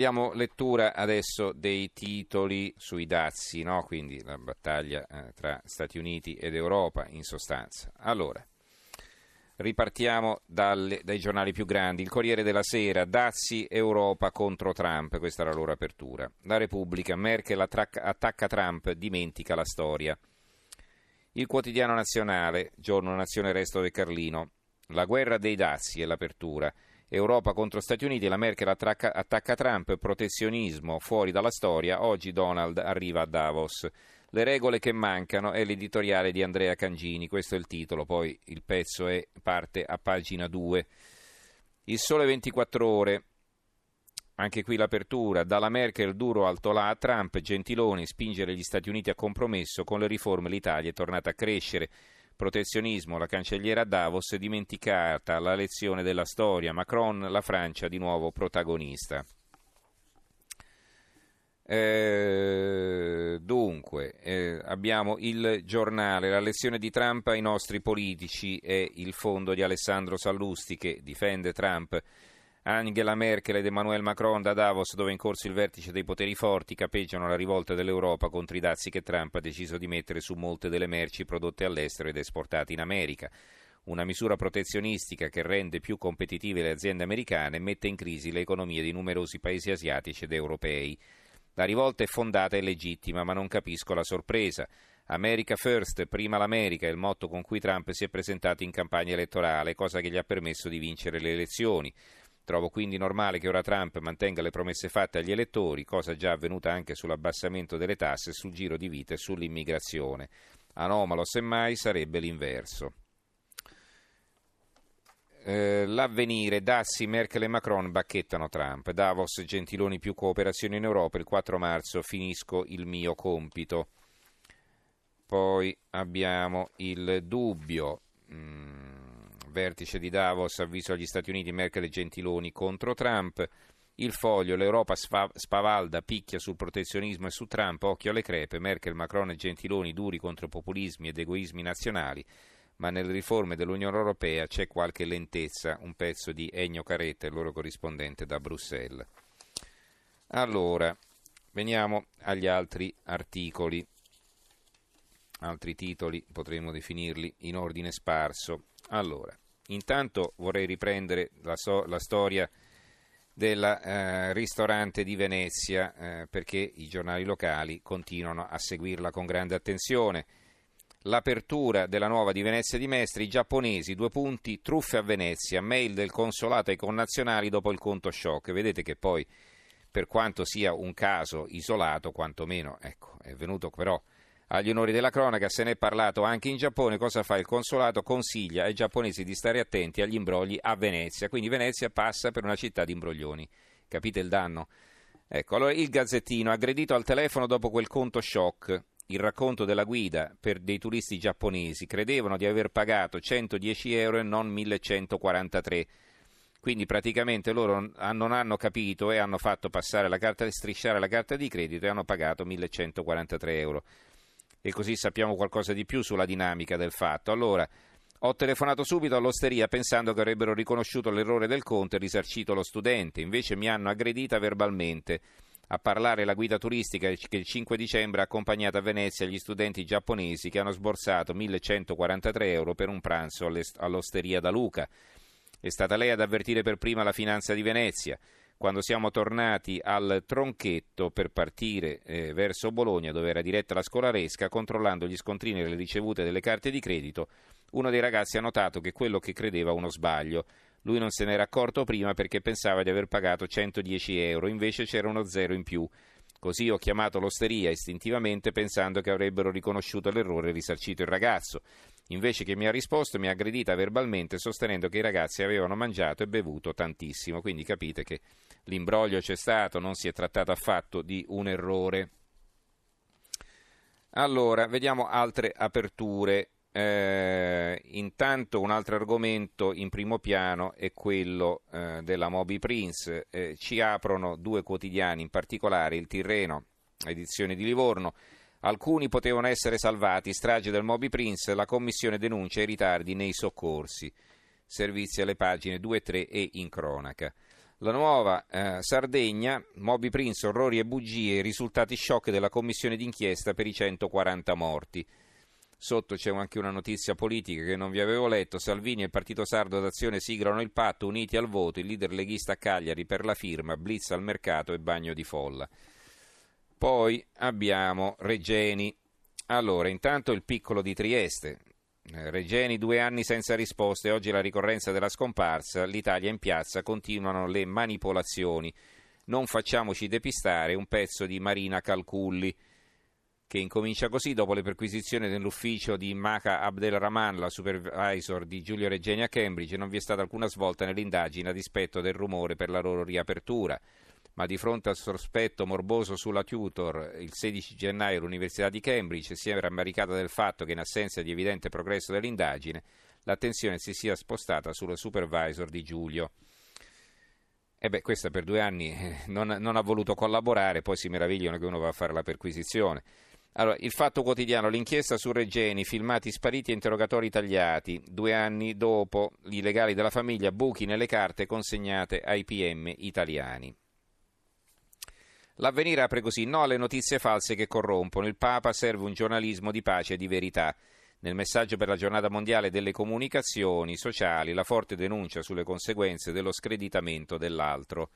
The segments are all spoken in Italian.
Diamo lettura adesso dei titoli sui dazi, no? quindi la battaglia eh, tra Stati Uniti ed Europa in sostanza. Allora, ripartiamo dalle, dai giornali più grandi. Il Corriere della Sera, dazi Europa contro Trump, questa è la loro apertura. La Repubblica, Merkel attracca, attacca Trump, dimentica la storia. Il Quotidiano Nazionale, giorno Nazione Resto del Carlino, la guerra dei dazi è l'apertura. Europa contro Stati Uniti, la Merkel attacca, attacca Trump, protezionismo fuori dalla storia, oggi Donald arriva a Davos. Le regole che mancano è l'editoriale di Andrea Cangini, questo è il titolo, poi il pezzo è, parte a pagina 2. Il sole 24 ore, anche qui l'apertura, dalla Merkel duro alto là, Trump, Gentiloni, spingere gli Stati Uniti a compromesso, con le riforme l'Italia è tornata a crescere protezionismo, la cancelliera Davos, dimenticata la lezione della storia, Macron, la Francia di nuovo protagonista. Eh, dunque, eh, abbiamo il giornale, la lezione di Trump ai nostri politici e il fondo di Alessandro Sallusti che difende Trump Angela Merkel ed Emmanuel Macron da Davos, dove è in corso il vertice dei poteri forti, capeggiano la rivolta dell'Europa contro i dazi che Trump ha deciso di mettere su molte delle merci prodotte all'estero ed esportate in America. Una misura protezionistica che rende più competitive le aziende americane e mette in crisi le economie di numerosi paesi asiatici ed europei. La rivolta è fondata e legittima, ma non capisco la sorpresa. America First, prima l'America, è il motto con cui Trump si è presentato in campagna elettorale, cosa che gli ha permesso di vincere le elezioni. Trovo quindi normale che ora Trump mantenga le promesse fatte agli elettori, cosa già avvenuta anche sull'abbassamento delle tasse, sul giro di vita e sull'immigrazione. Anomalo, semmai, sarebbe l'inverso. Eh, l'avvenire, Dassi, Merkel e Macron bacchettano Trump. Davos, Gentiloni più cooperazione in Europa. Il 4 marzo finisco il mio compito. Poi abbiamo il dubbio. Vertice di Davos, avviso agli Stati Uniti, Merkel e Gentiloni contro Trump. Il foglio, l'Europa spavalda, picchia sul protezionismo e su Trump, occhio alle crepe, Merkel, Macron e Gentiloni duri contro populismi ed egoismi nazionali, ma nelle riforme dell'Unione Europea c'è qualche lentezza, un pezzo di Ennio Caretta, il loro corrispondente da Bruxelles. Allora, veniamo agli altri articoli, altri titoli, potremmo definirli in ordine sparso. Allora, intanto vorrei riprendere la, so, la storia del eh, ristorante di Venezia eh, perché i giornali locali continuano a seguirla con grande attenzione. L'apertura della nuova di Venezia di Mestre, i giapponesi, due punti, truffe a Venezia, mail del consolato ai connazionali dopo il conto shock. Vedete che poi, per quanto sia un caso isolato, quantomeno, ecco, è venuto però agli onori della cronaca se ne è parlato anche in Giappone. Cosa fa il consolato? Consiglia ai giapponesi di stare attenti agli imbrogli a Venezia. Quindi Venezia passa per una città di imbroglioni. Capite il danno? Ecco, allora il Gazzettino, aggredito al telefono dopo quel conto shock. Il racconto della guida per dei turisti giapponesi credevano di aver pagato 110 euro e non 1143. Quindi praticamente loro non hanno capito e hanno fatto passare la carta, strisciare la carta di credito e hanno pagato 1143 euro e così sappiamo qualcosa di più sulla dinamica del fatto. Allora, ho telefonato subito all'osteria pensando che avrebbero riconosciuto l'errore del conto e risarcito lo studente, invece mi hanno aggredita verbalmente. A parlare la guida turistica che il 5 dicembre ha accompagnato a Venezia gli studenti giapponesi che hanno sborsato 1143 euro per un pranzo all'osteria da Luca. È stata lei ad avvertire per prima la finanza di Venezia quando siamo tornati al tronchetto per partire eh, verso Bologna, dove era diretta la scolaresca, controllando gli scontrini e le ricevute delle carte di credito, uno dei ragazzi ha notato che quello che credeva uno sbaglio. Lui non se n'era accorto prima perché pensava di aver pagato 110 euro, invece c'era uno zero in più. Così ho chiamato l'osteria istintivamente pensando che avrebbero riconosciuto l'errore e risarcito il ragazzo. Invece che mi ha risposto mi ha aggredita verbalmente sostenendo che i ragazzi avevano mangiato e bevuto tantissimo. Quindi capite che l'imbroglio c'è stato, non si è trattato affatto di un errore. Allora, vediamo altre aperture. Eh, intanto un altro argomento in primo piano è quello eh, della Moby Prince. Eh, ci aprono due quotidiani, in particolare il Tirreno, edizione di Livorno. Alcuni potevano essere salvati, strage del Moby Prince, la commissione denuncia i ritardi nei soccorsi. Servizi alle pagine 2 e 3 e in cronaca. La nuova eh, Sardegna, Moby Prince, orrori e bugie, risultati shock della commissione d'inchiesta per i 140 morti. Sotto c'è anche una notizia politica che non vi avevo letto. Salvini e il Partito Sardo d'Azione siglano il patto, uniti al voto, il leader leghista a Cagliari per la firma, blitz al mercato e bagno di folla. Poi abbiamo Regeni. Allora, intanto il piccolo di Trieste. Eh, Regeni due anni senza risposte, oggi la ricorrenza della scomparsa, l'Italia in piazza, continuano le manipolazioni. Non facciamoci depistare, un pezzo di Marina Calculli che incomincia così dopo le perquisizioni dell'ufficio di Maca Abdelrahman, la supervisor di Giulio Regeni a Cambridge, non vi è stata alcuna svolta nell'indagine a dispetto del rumore per la loro riapertura. Ma di fronte al sospetto morboso sulla tutor, il 16 gennaio l'Università di Cambridge si è rammaricata del fatto che in assenza di evidente progresso dell'indagine, l'attenzione si sia spostata sulla supervisor di Giulio. E beh, questa per due anni eh, non, non ha voluto collaborare, poi si meravigliano che uno va a fare la perquisizione. Allora, il fatto quotidiano, l'inchiesta su Regeni, filmati spariti e interrogatori tagliati, due anni dopo i legali della famiglia, buchi nelle carte consegnate ai PM italiani. L'avvenire apre così, no alle notizie false che corrompono, il Papa serve un giornalismo di pace e di verità. Nel messaggio per la giornata mondiale delle comunicazioni sociali, la forte denuncia sulle conseguenze dello screditamento dell'altro.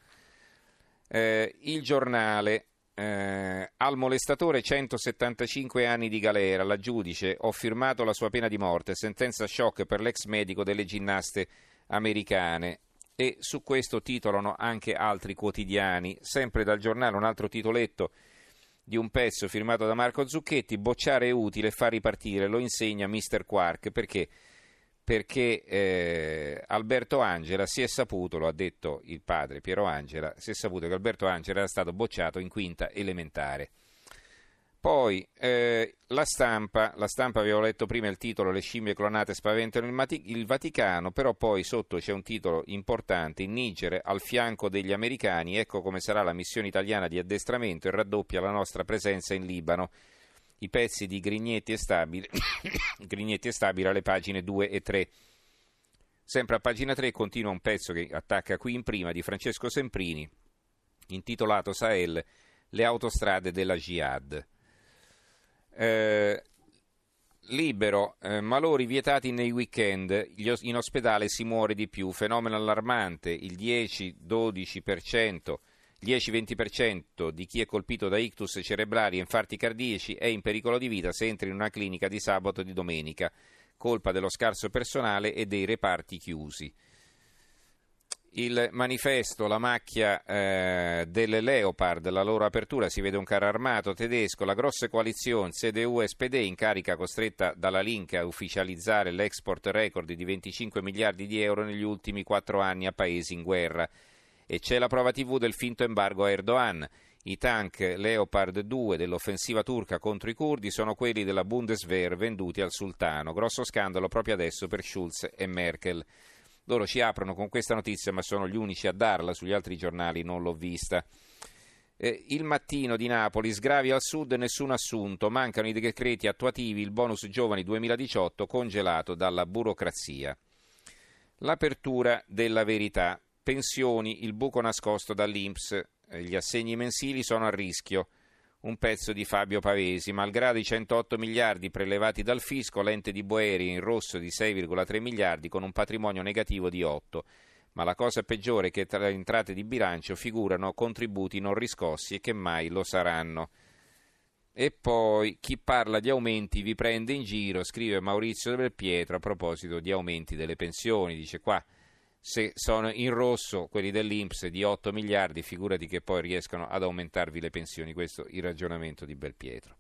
Eh, il giornale eh, al molestatore 175 anni di galera, la giudice, ho firmato la sua pena di morte, sentenza shock per l'ex medico delle ginnaste americane. E su questo titolano anche altri quotidiani, sempre dal giornale un altro titoletto di un pezzo firmato da Marco Zucchetti, bocciare è utile, fa ripartire, lo insegna Mr. Quark, perché perché eh, Alberto Angela si è saputo, lo ha detto il padre Piero Angela, si è saputo che Alberto Angela era stato bocciato in quinta elementare. Poi eh, la stampa, la stampa avevo letto prima il titolo Le scimmie clonate spaventano il, Mati- il, Vaticano, però poi sotto c'è un titolo importante, in Niger al fianco degli americani, ecco come sarà la missione italiana di addestramento e raddoppia la nostra presenza in Libano i pezzi di Grignetti e Stabile, Grignetti e Stabile alle pagine 2 e 3. Sempre a pagina 3 continua un pezzo che attacca qui in prima di Francesco Semprini, intitolato Sahel, le autostrade della Jihad. Eh, libero, eh, malori vietati nei weekend, in ospedale si muore di più, fenomeno allarmante, il 10-12% 10-20% di chi è colpito da ictus cerebrali e infarti cardiaci è in pericolo di vita se entra in una clinica di sabato e di domenica, colpa dello scarso personale e dei reparti chiusi. Il manifesto, la macchia eh, delle Leopard, la loro apertura, si vede un carro armato tedesco, la grossa coalizione CDU e SPD in carica costretta dalla Link a ufficializzare l'export record di 25 miliardi di euro negli ultimi quattro anni a paesi in guerra e c'è la prova TV del finto embargo a Erdogan. I tank Leopard 2 dell'offensiva turca contro i curdi sono quelli della Bundeswehr venduti al sultano. Grosso scandalo proprio adesso per Schulz e Merkel. Loro ci aprono con questa notizia, ma sono gli unici a darla, sugli altri giornali non l'ho vista. Eh, il mattino di Napoli, sgravi al sud, nessun assunto, mancano i decreti attuativi, il bonus giovani 2018 congelato dalla burocrazia. L'apertura della verità pensioni, il buco nascosto dall'Inps, eh, gli assegni mensili sono a rischio. Un pezzo di Fabio Pavesi, malgrado i 108 miliardi prelevati dal fisco, l'ente di Boeri in rosso di 6,3 miliardi con un patrimonio negativo di 8. Ma la cosa peggiore è che tra le entrate di bilancio figurano contributi non riscossi e che mai lo saranno. E poi chi parla di aumenti vi prende in giro, scrive Maurizio Del Pietro a proposito di aumenti delle pensioni, dice qua se sono in rosso quelli dell'Inps di 8 miliardi, figurati che poi riescono ad aumentarvi le pensioni. Questo è il ragionamento di Belpietro.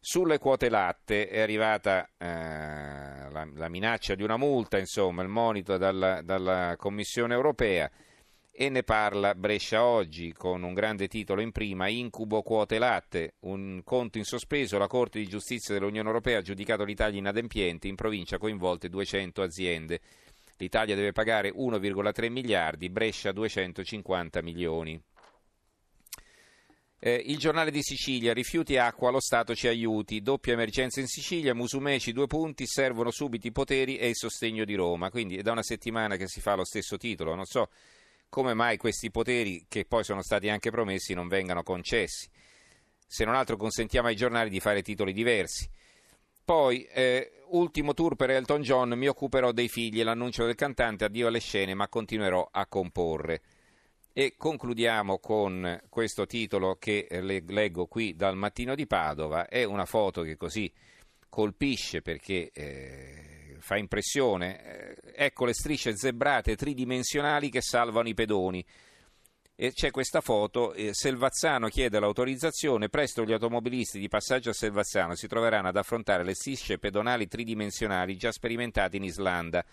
Sulle quote latte è arrivata eh, la, la, minaccia di una multa, insomma, il monito dalla, dalla Commissione europea e ne parla Brescia oggi con un grande titolo in prima, Incubo quote latte, un conto in sospeso, la Corte di giustizia dell'Unione Europea ha giudicato l'Italia inadempiente, in provincia coinvolte 200 aziende. L'Italia deve pagare 1,3 miliardi, Brescia 250 milioni. Eh, il giornale di Sicilia, rifiuti acqua, lo Stato ci aiuti, doppia emergenza in Sicilia, Musumeci due punti, servono subito i poteri e il sostegno di Roma, quindi è da una settimana che si fa lo stesso titolo, non so come mai questi poteri, che poi sono stati anche promessi, non vengano concessi. Se non altro consentiamo ai giornali di fare titoli diversi. Poi, eh, ultimo tour per Elton John, mi occuperò dei figli, l'annuncio del cantante, addio alle scene, ma continuerò a comporre. E concludiamo con questo titolo che eh, leggo qui dal Mattino di Padova, è una foto che così colpisce perché eh, fa impressione, eh, ecco le strisce zebrate tridimensionali che salvano i pedoni c'è questa foto, eh, Selvazzano chiede l'autorizzazione, presto gli automobilisti di passaggio a Selvazzano si troveranno ad affrontare le strisce pedonali tridimensionali già sperimentate in Islanda.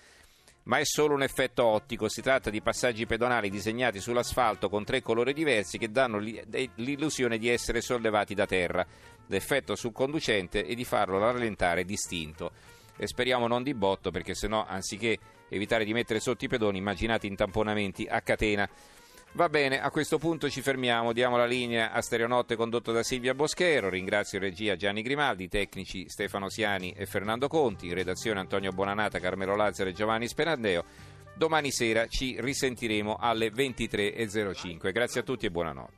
Ma è solo un effetto ottico, si tratta di passaggi pedonali disegnati sull'asfalto con tre colori diversi che danno l'illusione di essere sollevati da terra. L'effetto sul conducente è di farlo rallentare distinto. E speriamo non di botto perché sennò anziché evitare di mettere sotto i pedoni immaginate intamponamenti a catena. Va bene, a questo punto ci fermiamo, diamo la linea a Stereonotte condotto da Silvia Boschero, ringrazio in regia Gianni Grimaldi, tecnici Stefano Siani e Fernando Conti, redazione Antonio Bonanata, Carmelo Lazzaro e Giovanni Sperandeo. Domani sera ci risentiremo alle 23.05. Grazie a tutti e buonanotte.